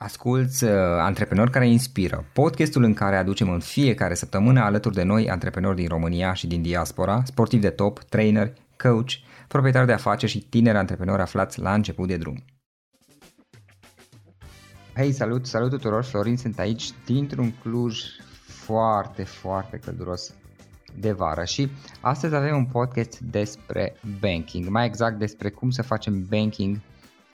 Asculți uh, Antreprenori care inspiră, podcastul în care aducem în fiecare săptămână alături de noi antreprenori din România și din diaspora, sportivi de top, trainer, coach, proprietari de afaceri și tineri antreprenori aflați la început de drum. Hei, salut, salut tuturor, Florin sunt aici dintr-un Cluj foarte, foarte călduros de vară și astăzi avem un podcast despre banking, mai exact despre cum să facem banking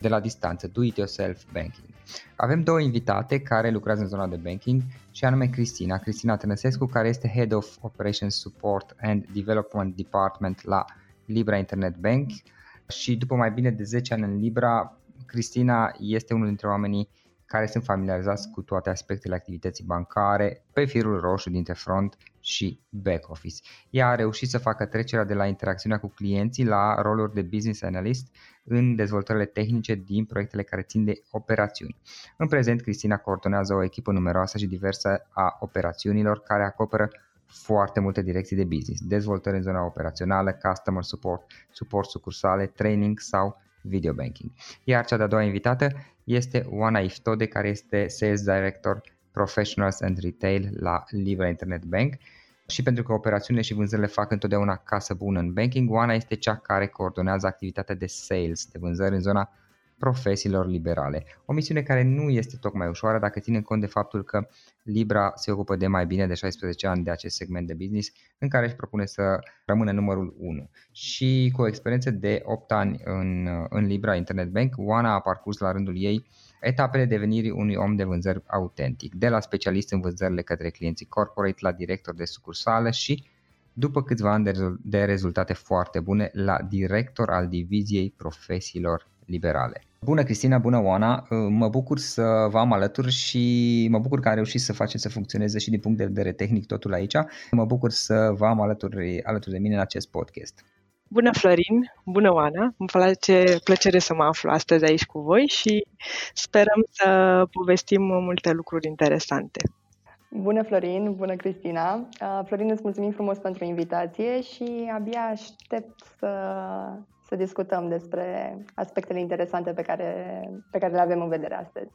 de la distanță, do-it-yourself banking. Avem două invitate care lucrează în zona de banking și anume Cristina, Cristina Tănăsescu, care este Head of Operations Support and Development Department la Libra Internet Bank. Și după mai bine de 10 ani în Libra, Cristina este unul dintre oamenii care sunt familiarizați cu toate aspectele activității bancare pe firul roșu dintre front și back office. Ea a reușit să facă trecerea de la interacțiunea cu clienții la roluri de business analyst în dezvoltările tehnice din proiectele care țin de operațiuni. În prezent, Cristina coordonează o echipă numeroasă și diversă a operațiunilor care acoperă foarte multe direcții de business, dezvoltări în zona operațională, customer support, suport sucursale, training sau video banking. Iar cea de-a doua invitată este Oana Iftode, care este Sales Director Professionals and Retail la Libra Internet Bank și pentru că operațiunile și vânzările fac întotdeauna casă bună în banking, Oana este cea care coordonează activitatea de sales, de vânzări în zona profesiilor liberale. O misiune care nu este tocmai ușoară dacă ținem cont de faptul că Libra se ocupă de mai bine de 16 ani de acest segment de business în care își propune să rămână numărul 1. Și cu o experiență de 8 ani în, în Libra Internet Bank, Oana a parcurs la rândul ei etapele devenirii unui om de vânzări autentic, de la specialist în vânzările către clienții corporate la director de sucursală și după câțiva ani de rezultate foarte bune la director al diviziei profesiilor liberale. Bună Cristina, bună Oana, mă bucur să vă am alături și mă bucur că am reușit să faceți să funcționeze și din punct de vedere tehnic totul aici. Mă bucur să vă am alături, alături de mine în acest podcast. Bună Florin, bună Oana, îmi face plăcere să mă aflu astăzi aici cu voi și sperăm să povestim multe lucruri interesante. Bună Florin, bună Cristina. Uh, Florin, îți mulțumim frumos pentru invitație și abia aștept să, să discutăm despre aspectele interesante pe care, pe care le avem în vedere astăzi.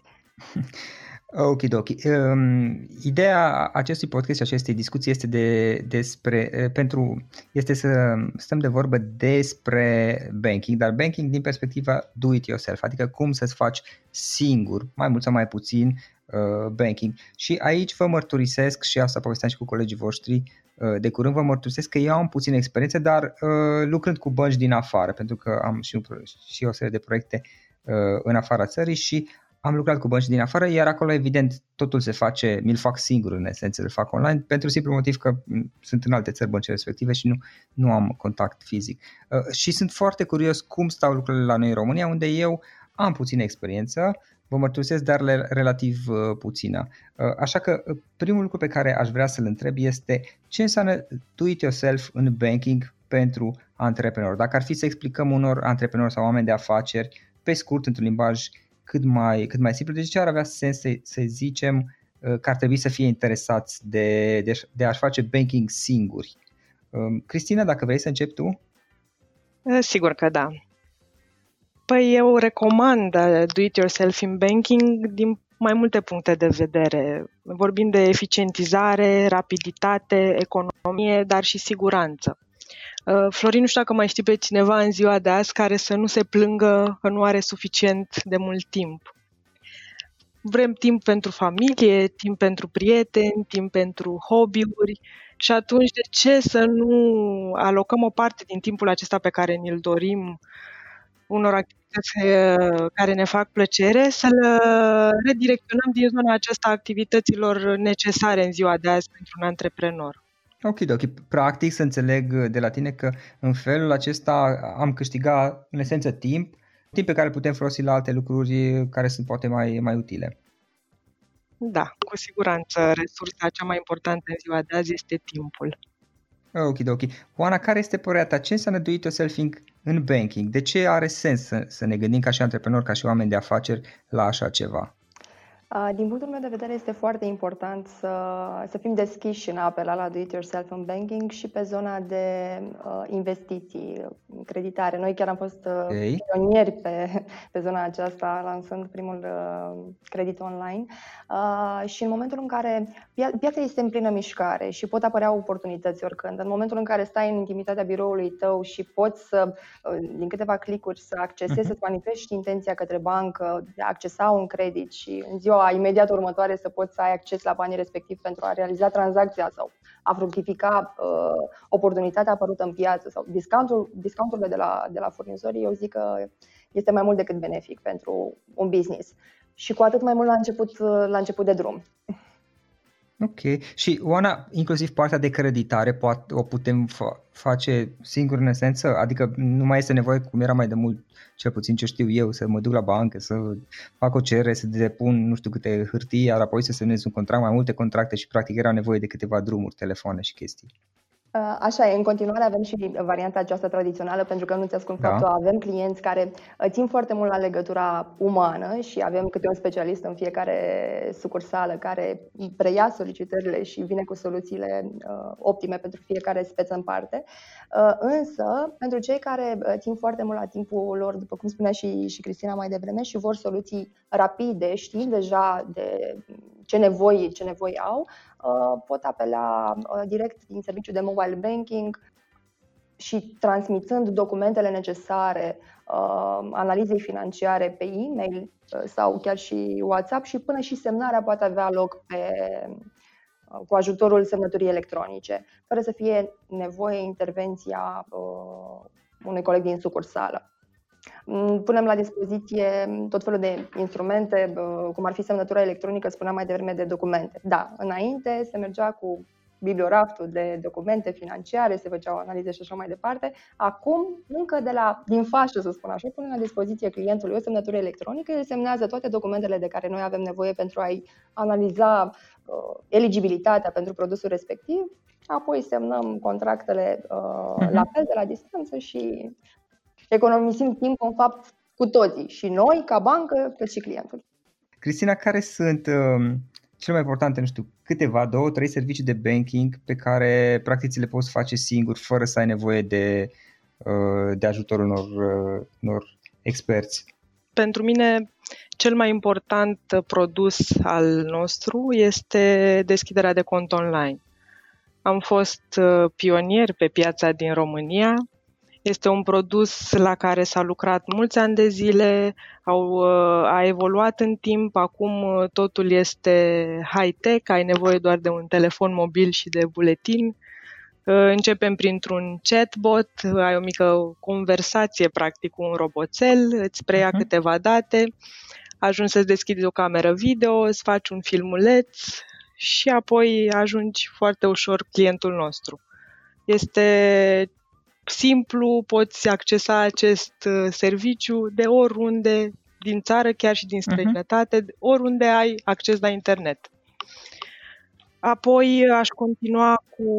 Ok, ok. Um, ideea acestui podcast și acestei discuții este de, despre, uh, pentru, este să stăm de vorbă despre banking, dar banking din perspectiva do it yourself, adică cum să-ți faci singur, mai mult sau mai puțin, uh, banking. Și aici vă mărturisesc, și asta povesteam și cu colegii voștri, uh, de curând vă mărturisesc că eu am puțină experiență, dar uh, lucrând cu bănci din afară, pentru că am și, și o serie de proiecte uh, în afara țării și am lucrat cu bănci din afară, iar acolo evident totul se face, mi-l fac singur în esență, îl fac online, pentru simplu motiv că sunt în alte țări băncile respective și nu, nu am contact fizic. Uh, și sunt foarte curios cum stau lucrurile la noi în România, unde eu am puțină experiență, vă mărturisesc, dar relativ uh, puțină. Uh, așa că uh, primul lucru pe care aș vrea să-l întreb este ce înseamnă do-it-yourself în banking pentru antreprenori. Dacă ar fi să explicăm unor antreprenori sau oameni de afaceri pe scurt, într-un limbaj cât mai, cât mai simplu. Deci ce ar avea sens să, să zicem uh, că ar trebui să fie interesați de, de, de a-și face banking singuri. Um, Cristina, dacă vrei să începi tu? Uh, sigur că da. Păi eu recomand uh, do-it-yourself in banking din mai multe puncte de vedere. Vorbim de eficientizare, rapiditate, economie, dar și siguranță. Uh, Florin, nu știu dacă mai știi pe cineva în ziua de azi care să nu se plângă că nu are suficient de mult timp. Vrem timp pentru familie, timp pentru prieteni, timp pentru hobby-uri și atunci de ce să nu alocăm o parte din timpul acesta pe care ni-l dorim unor activități uh, care ne fac plăcere, să le redirecționăm din zona aceasta activităților necesare în ziua de azi pentru un antreprenor. Ok, ok. Practic să înțeleg de la tine că în felul acesta am câștigat în esență timp, timp pe care îl putem folosi la alte lucruri care sunt poate mai, mai utile. Da, cu siguranță resursa cea mai importantă în ziua de azi este timpul. Ok, ok. Oana, care este părerea ta? Ce înseamnă do it yourselfing în banking? De ce are sens să, să ne gândim ca și antreprenori, ca și oameni de afaceri la așa ceva? Din punctul meu de vedere este foarte important să, să fim deschiși în a apela la do-it-yourself în banking și pe zona de uh, investiții, creditare. Noi chiar am fost uh, okay. pionieri pe, pe zona aceasta, lansând primul uh, credit online. Uh, și în momentul în care pia- piața este în plină mișcare și pot apărea oportunități oricând, în momentul în care stai în intimitatea biroului tău și poți să, uh, din câteva clicuri, să accesezi, uh-huh. să-ți manifesti intenția către bancă de a accesa un credit și în ziua ziua imediat următoare să poți să ai acces la banii respectiv pentru a realiza tranzacția sau a fructifica uh, oportunitatea apărută în piață sau discountul, discounturile de la, de la furnizori, eu zic că este mai mult decât benefic pentru un business. Și cu atât mai mult la început, la început de drum. Ok. Și Oana, inclusiv partea de creditare, poate, o putem fa- face singur în esență? Adică nu mai este nevoie, cum era mai de mult, cel puțin ce știu eu, să mă duc la bancă, să fac o cerere, să depun nu știu câte hârtii, iar apoi să semnez un contract, mai multe contracte și practic era nevoie de câteva drumuri, telefoane și chestii. Uh, așa e, în continuare avem și varianta aceasta tradițională, pentru că nu ți ascund da. faptul, avem clienți care uh, țin foarte mult la legătura umană și avem câte un specialist în fiecare sucursală care preia solicitările și vine cu soluțiile uh, optime pentru fiecare speță în parte. Uh, însă, pentru cei care uh, țin foarte mult la timpul lor, după cum spunea și, și Cristina mai devreme, și vor soluții rapide, știind deja de ce nevoi, ce nevoi au, uh, pot apela uh, direct din serviciul de mobile banking și transmitând documentele necesare uh, analizei financiare pe e-mail sau chiar și WhatsApp și până și semnarea poate avea loc pe, cu ajutorul semnăturii electronice, fără să fie nevoie intervenția unui coleg din sucursală. Mm, punem la dispoziție tot felul de instrumente, cum ar fi semnătura electronică, spuneam mai devreme, de documente. Da, înainte se mergea cu biblioraftul de documente financiare, se făceau analize și așa mai departe. Acum, încă de la, din fașă, să spun așa, punem la dispoziție clientului o semnătură electronică, el semnează toate documentele de care noi avem nevoie pentru a-i analiza uh, eligibilitatea pentru produsul respectiv, apoi semnăm contractele uh, uh-huh. la fel de la distanță și economisim timp în fapt cu toții, și noi ca bancă, cât și clientul. Cristina, care sunt uh, cele mai importante, nu știu, câteva, două, trei servicii de banking pe care practic le poți face singur, fără să ai nevoie de, uh, de ajutorul unor, uh, unor experți? Pentru mine, cel mai important produs al nostru este deschiderea de cont online. Am fost uh, pionier pe piața din România, este un produs la care s-a lucrat mulți ani de zile, au, uh, a evoluat în timp, acum uh, totul este high-tech, ai nevoie doar de un telefon mobil și de buletin. Uh, începem printr-un chatbot, ai o mică conversație practic cu un roboțel, îți preia uh-huh. câteva date, ajungi să-ți deschizi o cameră video, îți faci un filmuleț și apoi ajungi foarte ușor clientul nostru. Este simplu poți accesa acest uh, serviciu de oriunde din țară, chiar și din mhm. străinătate, uh-huh. oriunde ai acces la internet. Apoi aș continua cu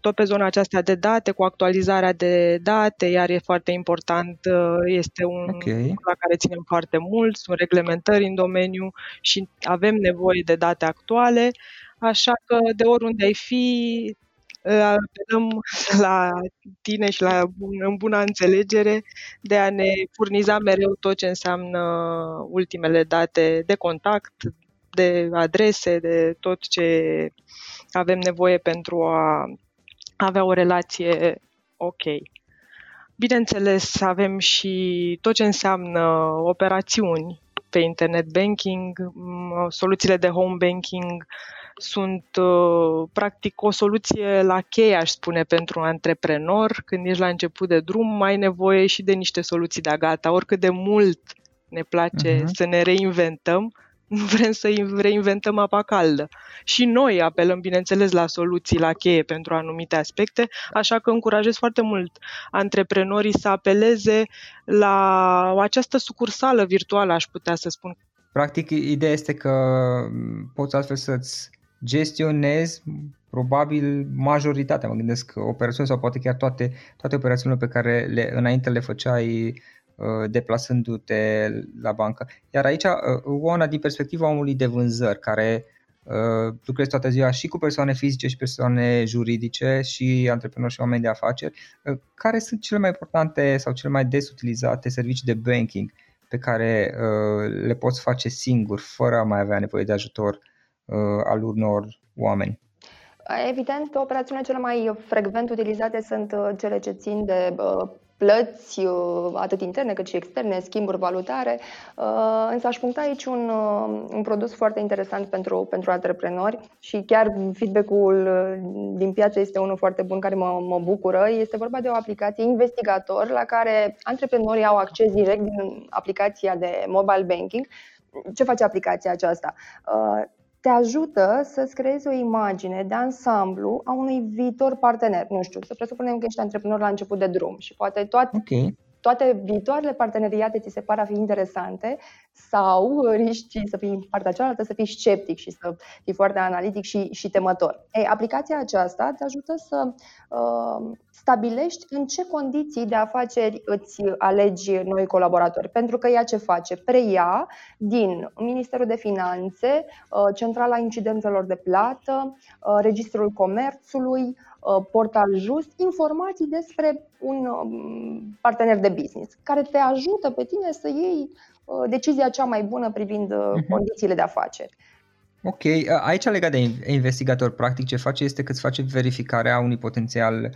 tot pe zona aceasta de date, cu actualizarea de date, iar e foarte important, uh, este un okay. lucru la care ținem foarte mult, sunt reglementări în domeniu și avem nevoie de date actuale, așa că de oriunde ai fi, apelăm la tine și la în bună înțelegere de a ne furniza mereu tot ce înseamnă ultimele date de contact, de adrese, de tot ce avem nevoie pentru a avea o relație ok. Bineînțeles, avem și tot ce înseamnă operațiuni pe internet banking, soluțiile de home banking, sunt uh, practic o soluție la cheie, aș spune, pentru un antreprenor. Când ești la început de drum, mai ai nevoie și de niște soluții de gata. Oricât de mult ne place uh-huh. să ne reinventăm, nu vrem să reinventăm apa caldă. Și noi apelăm, bineînțeles, la soluții, la cheie pentru anumite aspecte, așa că încurajez foarte mult antreprenorii să apeleze la această sucursală virtuală, aș putea să spun. Practic, ideea este că poți astfel să-ți gestionezi probabil majoritatea, mă gândesc, operațiuni sau poate chiar toate, toate operațiunile pe care le, înainte le făceai Uh, deplasându-te la bancă. Iar aici, Oana, uh, din perspectiva omului de vânzări, care uh, lucrezi toată ziua și cu persoane fizice și persoane juridice și antreprenori și oameni de afaceri, care sunt cele mai importante sau cele mai des utilizate servicii de banking pe care le poți face singur, fără a mai avea nevoie de ajutor al unor oameni? Evident, operațiunile cele mai frecvent utilizate sunt cele ce țin de plăți, uh, atât interne cât și externe, schimburi valutare. Uh, însă aș puncta aici un, uh, un produs foarte interesant pentru, pentru antreprenori și chiar feedback-ul din piață este unul foarte bun care mă, mă bucură. Este vorba de o aplicație investigator la care antreprenorii au acces direct din aplicația de mobile banking. Ce face aplicația aceasta? Te ajută să-ți creezi o imagine de ansamblu a unui viitor partener. Nu știu, să presupunem că ești antreprenor la început de drum și poate toate, okay toate viitoarele parteneriate ți se par a fi interesante sau riști să fii în partea cealaltă, să fii sceptic și să fii foarte analitic și, și temător. Ei, aplicația aceasta te ajută să uh, stabilești în ce condiții de afaceri îți alegi noi colaboratori. Pentru că ea ce face? Preia din Ministerul de Finanțe, uh, Centrala Incidențelor de Plată, uh, Registrul Comerțului, Uh, portal just informații despre un um, partener de business care te ajută pe tine să iei uh, decizia cea mai bună privind uh-huh. condițiile de afaceri. Ok, aici legat de investigator, practic ce face este că îți face verificarea unui potențial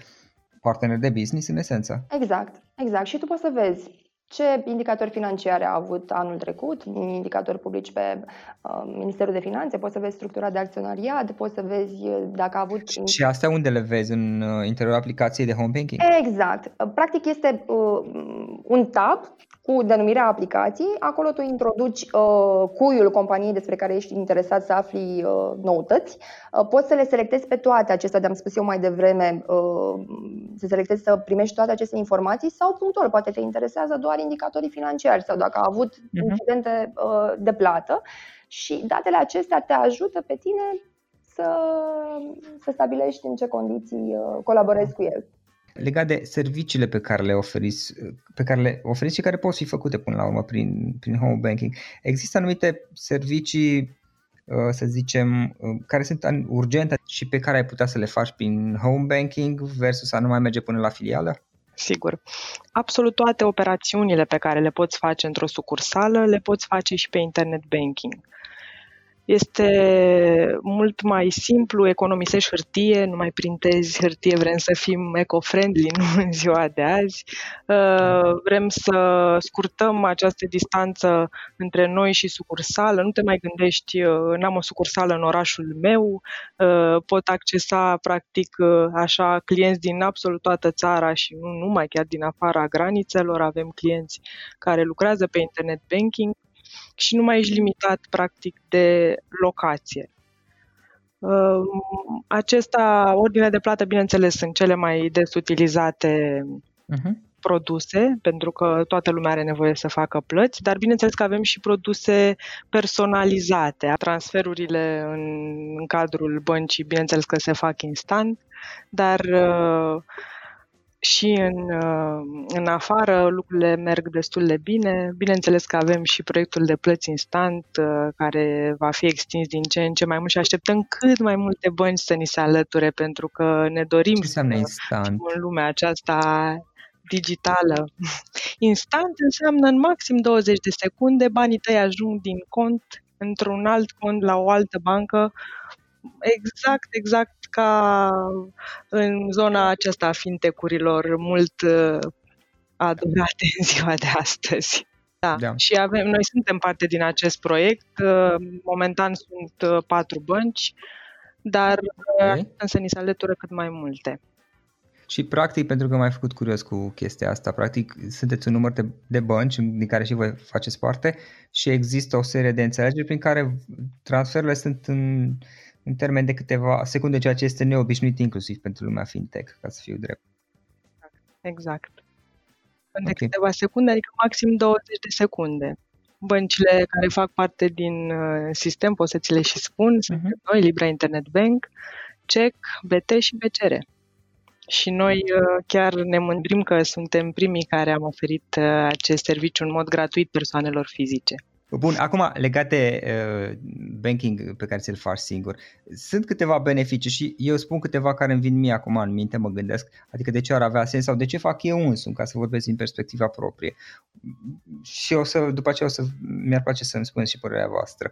partener de business în esență. Exact, exact. Și tu poți să vezi ce indicatori financiare a avut anul trecut, indicatori publici pe uh, Ministerul de Finanțe, poți să vezi structura de acționariat, poți să vezi uh, dacă a avut... Și astea unde le vezi? În uh, interiorul aplicației de home banking? Exact. Practic este uh, un tab cu denumirea aplicației. Acolo tu introduci uh, cuiul companiei despre care ești interesat să afli uh, noutăți. Uh, poți să le selectezi pe toate acestea, de-am spus eu mai devreme, uh, să selectezi să primești toate aceste informații sau punctual, poate te interesează doar indicatorii financiari sau dacă a avut uh-huh. incidente uh, de plată. Și datele acestea te ajută pe tine să, să stabilești în ce condiții uh, colaborezi cu el legat de serviciile pe care le oferiți, pe care le oferiți și care pot fi făcute până la urmă prin, prin home banking. Există anumite servicii, uh, să zicem, uh, care sunt urgente și pe care ai putea să le faci prin home banking versus a nu mai merge până la filială? Sigur. Absolut toate operațiunile pe care le poți face într-o sucursală le poți face și pe internet banking. Este mult mai simplu, economisești hârtie, nu mai printezi hârtie, vrem să fim eco-friendly, nu în ziua de azi. Uh, vrem să scurtăm această distanță între noi și sucursală, nu te mai gândești, uh, n-am o sucursală în orașul meu, uh, pot accesa practic așa clienți din absolut toată țara și nu numai chiar din afara granițelor, avem clienți care lucrează pe internet banking și nu mai ești limitat practic de locație. Acesta, ordine de plată, bineînțeles, sunt cele mai des utilizate uh-huh. produse, pentru că toată lumea are nevoie să facă plăți, dar bineînțeles că avem și produse personalizate. Transferurile în, în cadrul băncii, bineînțeles că se fac instant, dar uh, și în, uh, în afară lucrurile merg destul de bine. Bineînțeles că avem și proiectul de plăți instant uh, care va fi extins din ce în ce mai mult și așteptăm cât mai multe bănci să ni se alăture pentru că ne dorim ce să instant? în lumea aceasta digitală. Instant înseamnă în maxim 20 de secunde banii tăi ajung din cont într-un alt cont la o altă bancă exact, exact ca în zona aceasta a fintecurilor mult uh, adorate în ziua de astăzi. Da. da. Și avem, noi suntem parte din acest proiect. Uh, momentan sunt uh, patru bănci dar okay. să ni se alătură cât mai multe. Și practic, pentru că m-ai făcut curios cu chestia asta, practic sunteți un număr de, de bănci din care și voi faceți parte și există o serie de înțelegeri prin care transferurile sunt în, în termen de câteva secunde, ceea ce este neobișnuit inclusiv pentru lumea fintech, ca să fiu drept. Exact. În okay. câteva secunde, adică maxim 20 de secunde. Băncile care fac parte din uh, sistem, pot să ți le și spun, sunt uh-huh. noi, Libra Internet Bank, CEC, BT și BCR. Și noi uh, chiar ne mândrim că suntem primii care am oferit uh, acest serviciu în mod gratuit persoanelor fizice. Bun, acum legat de uh, banking pe care ți-l faci singur, sunt câteva beneficii și eu spun câteva care îmi vin mie acum în minte, mă gândesc, adică de ce ar avea sens sau de ce fac eu însumi, ca să vorbesc din perspectiva proprie. Și o să, după aceea o să, mi-ar place să-mi spuneți și părerea voastră.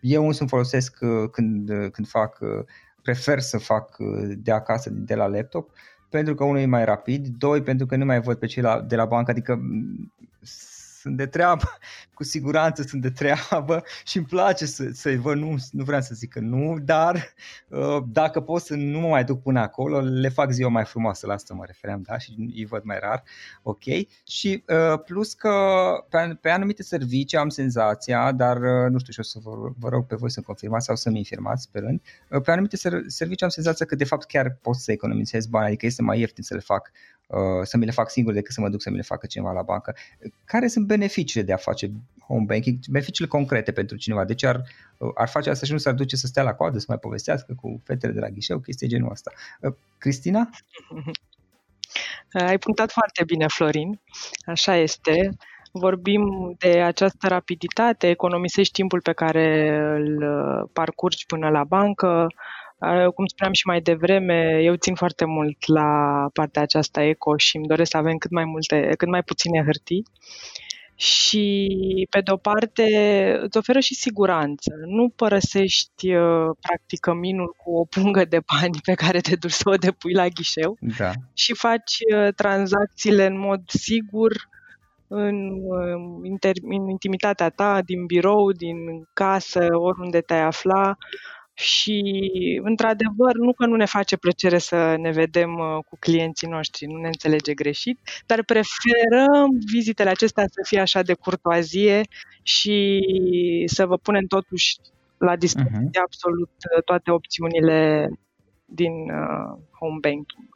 Eu însumi folosesc uh, când, uh, când fac, uh, prefer să fac uh, de acasă, de la laptop, pentru că unul e mai rapid, doi, pentru că nu mai văd pe cei la, de la bancă, adică sunt de treabă, cu siguranță sunt de treabă și îmi place să, să-i văd, nu, nu vreau să zic că nu, dar uh, dacă pot să nu mă mai duc până acolo, le fac ziua mai frumoasă, la asta mă refeream, da, și îi văd mai rar, ok, și uh, plus că pe, pe anumite servicii am senzația, dar uh, nu știu și o să vă, vă rog pe voi să confirmați sau să-mi infirmați sperând, uh, pe anumite servicii am senzația că de fapt chiar pot să economisez bani, adică este mai ieftin să le fac Uh, să mi le fac singur decât să mă duc să mi le facă cineva la bancă. Care sunt beneficiile de a face home banking, beneficiile concrete pentru cineva? De ce ar, uh, ar face asta și nu s-ar duce să stea la coadă, să mai povestească cu fetele de la ghișeu, chestii genul ăsta. Uh, Cristina? Ai punctat foarte bine, Florin. Așa este. Vorbim de această rapiditate, economisești timpul pe care îl parcurgi până la bancă, cum spuneam și mai devreme, eu țin foarte mult la partea aceasta eco și îmi doresc să avem cât mai multe, cât mai puține hârtii. Și, pe de-o parte, îți oferă și siguranță. Nu părăsești, uh, practic, căminul cu o pungă de bani pe care te duci să o depui la ghișeu da. și faci uh, tranzacțiile în mod sigur, în, uh, în intimitatea ta, din birou, din casă, oriunde te-ai afla, și, într-adevăr, nu că nu ne face plăcere să ne vedem uh, cu clienții noștri, nu ne înțelege greșit, dar preferăm vizitele acestea să fie așa de curtoazie și să vă punem totuși la dispoziție uh-huh. absolut uh, toate opțiunile din uh, home banking.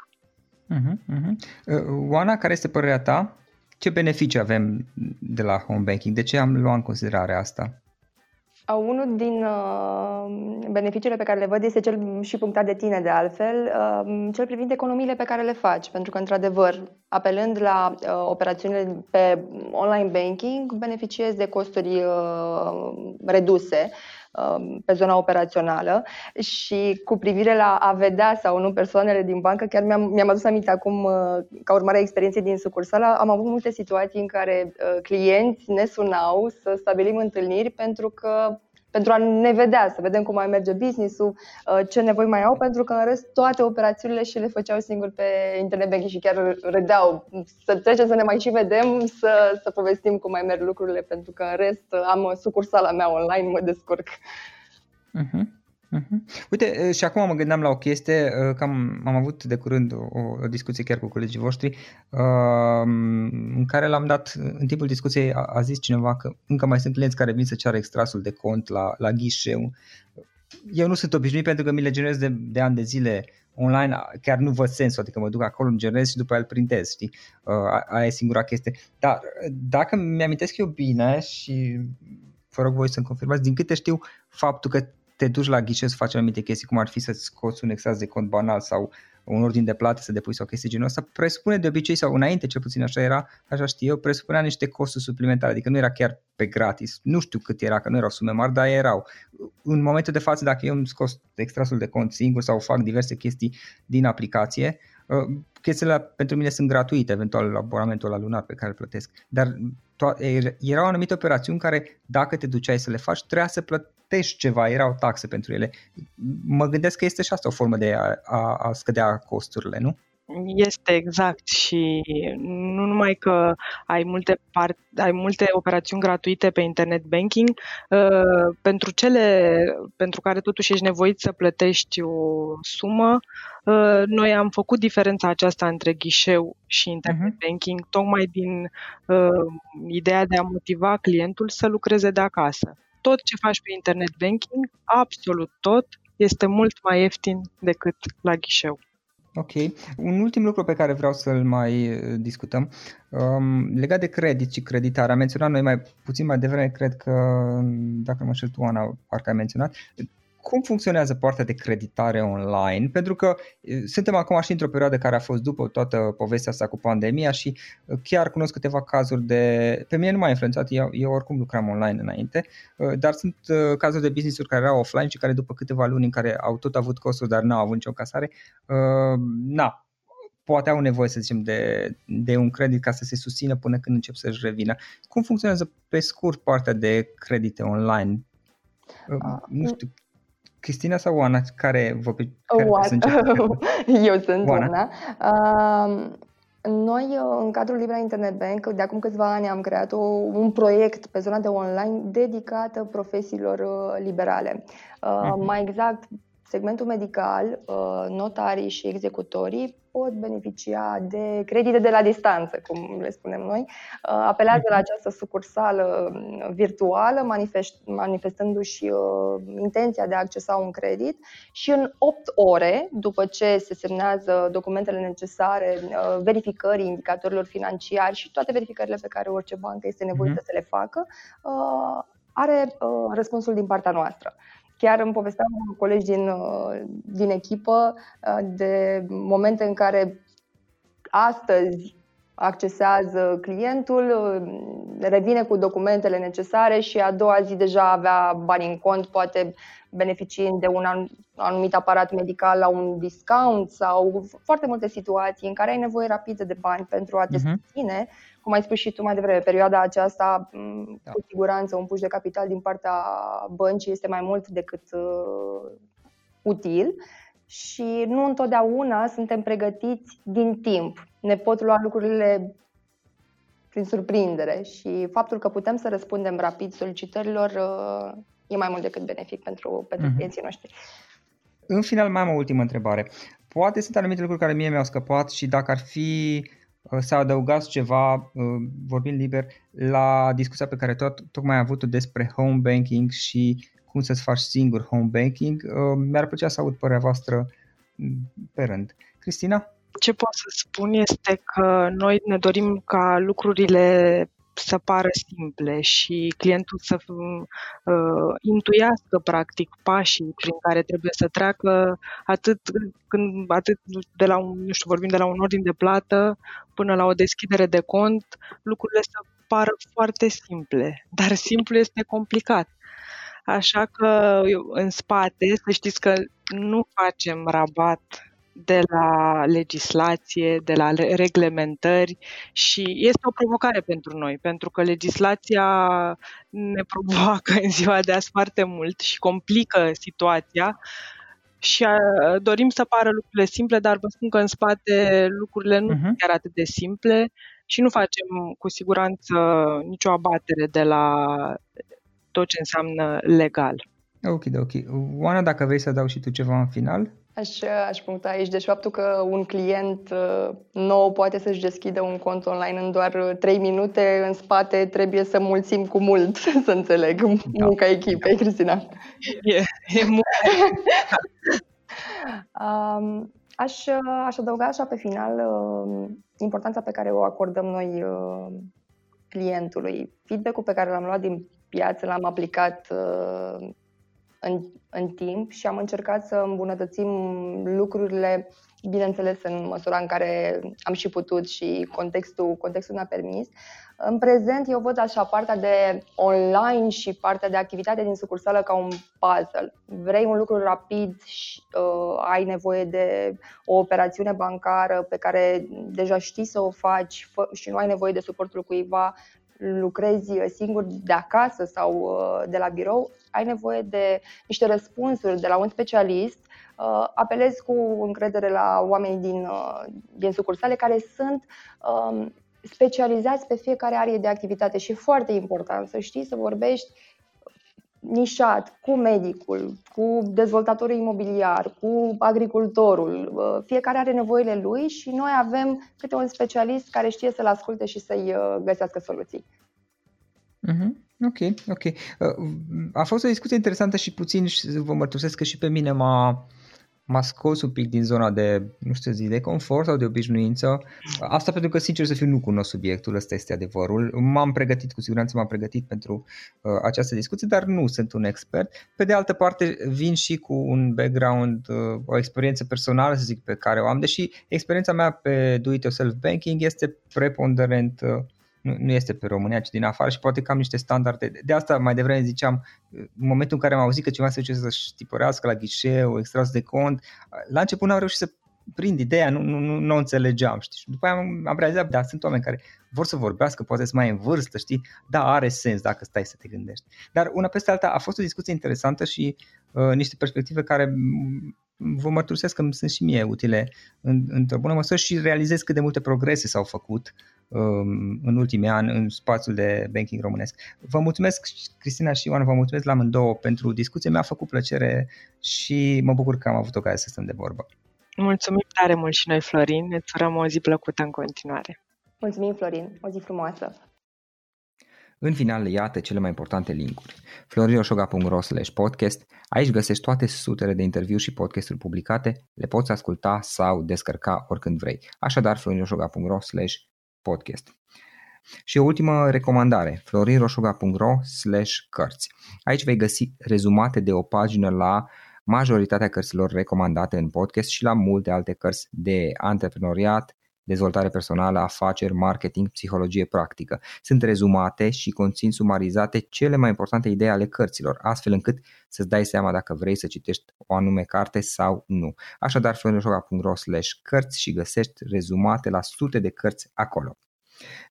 Uh-huh, uh-huh. Oana, care este părerea ta? Ce beneficii avem de la home banking? De ce am luat în considerare asta? Unul din uh, beneficiile pe care le văd este cel și punctat de tine de altfel, uh, cel privind economiile pe care le faci, pentru că într-adevăr, apelând la uh, operațiunile pe online banking, beneficiezi de costuri uh, reduse. uh, pe zona operațională și cu privire la a vedea sau nu persoanele din bancă, chiar mi-am, mi-am adus aminte acum, uh, ca urmare a experienței din sucursală, am avut multe situații în care uh, clienți ne sunau să stabilim întâlniri pentru că pentru a ne vedea, să vedem cum mai merge business-ul, uh, ce nevoi mai au, pentru că în rest toate operațiunile și le făceau singur pe internet banking și chiar râdeau. Să trecem să ne mai și vedem, să, să povestim cum mai merg lucrurile, pentru că în rest am sucursala mea online, mă descurc. Uh-huh. Uh-huh. Uite, și acum mă gândeam la o chestie, că am, am avut de curând o, o discuție chiar cu colegii voștri, în care l-am dat, în timpul discuției a, a zis cineva că încă mai sunt clienți care vin să ceară extrasul de cont la, la ghișeu. Eu nu sunt obișnuit pentru că mi le generez de, de ani de zile online, chiar nu văd sensul, adică mă duc acolo, îmi generez și după aia îl printez, știi? Aia e singura chestie. Dar dacă mi-amintesc eu bine și vă rog voi să-mi confirmați, din câte știu, faptul că te duci la ghișeu să faci anumite chestii, cum ar fi să-ți scoți un extras de cont banal sau un ordin de plată să depui sau chestii genul ăsta, presupune de obicei, sau înainte cel puțin așa era, așa știu eu, presupunea niște costuri suplimentare, adică nu era chiar pe gratis. Nu știu cât era, că nu erau sume mari, dar erau. În momentul de față, dacă eu îmi scos extrasul de cont singur sau fac diverse chestii din aplicație, uh, chestiile pentru mine sunt gratuite, eventual abonamentul la lunar pe care îl plătesc. Dar to- erau anumite operațiuni care, dacă te duceai să le faci, trebuia să plătești ceva, erau taxe pentru ele. Mă gândesc că este și asta o formă de a, a, a scădea costurile, nu? Este exact și nu numai că ai multe, part, ai multe operațiuni gratuite pe internet banking, uh, pentru cele pentru care totuși ești nevoit să plătești o sumă, uh, noi am făcut diferența aceasta între ghișeu și internet uh-huh. banking tocmai din uh, ideea de a motiva clientul să lucreze de acasă. Tot ce faci pe internet banking, absolut tot, este mult mai ieftin decât la ghișeu. Ok. Un ultim lucru pe care vreau să-l mai uh, discutăm, um, legat de credit și creditare, am menționat noi mai puțin mai devreme, cred că, dacă nu mă știu tu, Ana, parcă ai menționat, cum funcționează partea de creditare online? Pentru că suntem acum și într-o perioadă care a fost după toată povestea asta cu pandemia și chiar cunosc câteva cazuri de... Pe mine nu m-a influențat, eu, eu oricum lucram online înainte, dar sunt cazuri de business-uri care erau offline și care după câteva luni în care au tot avut costuri, dar n-au avut nicio casare, na, poate au nevoie, să zicem, de, de un credit ca să se susțină până când încep să-și revină. Cum funcționează pe scurt partea de credite online? Uh, nu știu, Cristina sau Oana? Care vă care Oana. Eu sunt Oana. Oana. Uh, noi, uh, în cadrul Libra Internet Bank, de acum câțiva ani am creat o, un proiect pe zona de online dedicată profesiilor uh, liberale. Uh, uh-huh. Mai exact, segmentul medical, uh, notarii și executorii pot beneficia de credite de la distanță, cum le spunem noi. Uh, apelează la această sucursală uh, virtuală, manifest, manifestându-și intenția de a accesa un credit și în 8 ore, după ce se semnează documentele necesare, verificării indicatorilor financiari și toate verificările pe care orice bancă este nevoită mm-hmm. să le facă, are răspunsul din partea noastră. Chiar îmi povesteam un colegi din, uh, din echipă uh, de momente în care astăzi accesează clientul, uh, revine cu documentele necesare și a doua zi deja avea bani în cont, poate beneficiind de un anumit aparat medical la un discount sau foarte multe situații în care ai nevoie rapidă de bani pentru a te mhm. susține cum ai spus și tu mai devreme, perioada aceasta, da. cu siguranță, un puș de capital din partea băncii este mai mult decât uh, util și nu întotdeauna suntem pregătiți din timp. Ne pot lua lucrurile prin surprindere și faptul că putem să răspundem rapid solicitărilor uh, e mai mult decât benefic pentru, pentru uh-huh. clienții noștri. În final, mai am o ultimă întrebare. Poate sunt anumite lucruri care mie mi-au scăpat și dacă ar fi Uh, să adăugați ceva, uh, vorbind liber, la discuția pe care tot, tocmai am avut-o despre home banking și cum să-ți faci singur home banking. Uh, mi-ar plăcea să aud părerea voastră mm, pe rând. Cristina? Ce pot să spun este că noi ne dorim ca lucrurile să pară simple și clientul să uh, intuiască practic pașii prin care trebuie să treacă atât când atât de la un, nu știu, vorbim de la un ordin de plată până la o deschidere de cont, lucrurile să pară foarte simple, dar simplu este complicat. Așa că în spate, să știți că nu facem rabat de la legislație, de la reglementări și este o provocare pentru noi, pentru că legislația ne provoacă în ziua de azi foarte mult și complică situația și dorim să pară lucrurile simple, dar vă spun că în spate lucrurile nu uh-huh. sunt chiar atât de simple și nu facem cu siguranță nicio abatere de la tot ce înseamnă legal. Ok, ok. Oana, dacă vrei să dau și tu ceva în final? Aș, aș puncta aici. Deci faptul că un client uh, nou poate să-și deschidă un cont online în doar 3 minute, în spate trebuie să mulțim cu mult, să înțeleg, da. munca echipei, Cristina. E, e um, aș, aș adăuga așa pe final uh, importanța pe care o acordăm noi uh, clientului. Feedback-ul pe care l-am luat din piață l-am aplicat uh, în, în timp și am încercat să îmbunătățim lucrurile, bineînțeles, în măsura în care am și putut și contextul, contextul ne-a permis. În prezent, eu văd așa partea de online și partea de activitate din sucursală ca un puzzle. Vrei un lucru rapid și uh, ai nevoie de o operațiune bancară pe care deja știi să o faci și nu ai nevoie de suportul cuiva, lucrezi singur de acasă sau uh, de la birou, ai nevoie de niște răspunsuri de la un specialist. Uh, apelez cu încredere la oamenii din, uh, din sucursale care sunt um, specializați pe fiecare arie de activitate și e foarte important să știi să vorbești nișat cu medicul, cu dezvoltatorul imobiliar, cu agricultorul. Uh, fiecare are nevoile lui și noi avem câte un specialist care știe să-l asculte și să-i uh, găsească soluții. Mm-hmm. Ok, ok. Uh, a fost o discuție interesantă și puțin vă mărturisesc că și pe mine m-a, m-a scos un pic din zona de, nu știu zi, de confort sau de obișnuință. Asta pentru că, sincer să fiu, nu cunosc subiectul, ăsta este adevărul. M-am pregătit, cu siguranță m-am pregătit pentru uh, această discuție, dar nu sunt un expert. Pe de altă parte, vin și cu un background, uh, o experiență personală, să zic, pe care o am, deși experiența mea pe do-it-yourself banking este preponderent uh, nu, nu este pe România, ci din afară și poate că am niște standarde. De asta mai devreme ziceam, în momentul în care am auzit că cineva se duce să-și tipărească la ghișeu, extras de cont, la început n-am reușit să prind ideea, nu, nu, nu, nu o înțelegeam, știi? Și după aia am, am realizat, da, sunt oameni care vor să vorbească, poate să mai în vârstă, știi? Da, are sens dacă stai să te gândești. Dar una peste alta a fost o discuție interesantă și uh, niște perspective care vă mărturisesc că sunt și mie utile în, într-o bună măsură și realizez cât de multe progrese s-au făcut um, în ultimii ani în spațiul de banking românesc. Vă mulțumesc, Cristina și Ioan, vă mulțumesc la amândouă pentru discuție. Mi-a făcut plăcere și mă bucur că am avut ocazia să stăm de vorbă. Mulțumim tare mult și noi, Florin. Îți urăm o zi plăcută în continuare. Mulțumim, Florin. O zi frumoasă. În final, iată cele mai importante linkuri. florinoșoga.ro podcast. Aici găsești toate sutele de interviuri și podcasturi publicate, le poți asculta sau descărca oricând vrei. Așadar, florinoșoga.ro podcast. Și o ultimă recomandare, florinroșoga.ro cărți. Aici vei găsi rezumate de o pagină la majoritatea cărților recomandate în podcast și la multe alte cărți de antreprenoriat, dezvoltare personală, afaceri, marketing, psihologie practică. Sunt rezumate și conțin sumarizate cele mai importante idei ale cărților, astfel încât să-ți dai seama dacă vrei să citești o anume carte sau nu. Așadar, florinoșoga.ro cărți și găsești rezumate la sute de cărți acolo.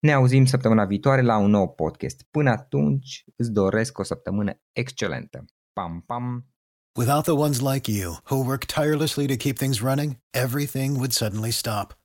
Ne auzim săptămâna viitoare la un nou podcast. Până atunci, îți doresc o săptămână excelentă. Pam, pam! Without the ones like you, who work tirelessly to keep things running, everything would suddenly stop.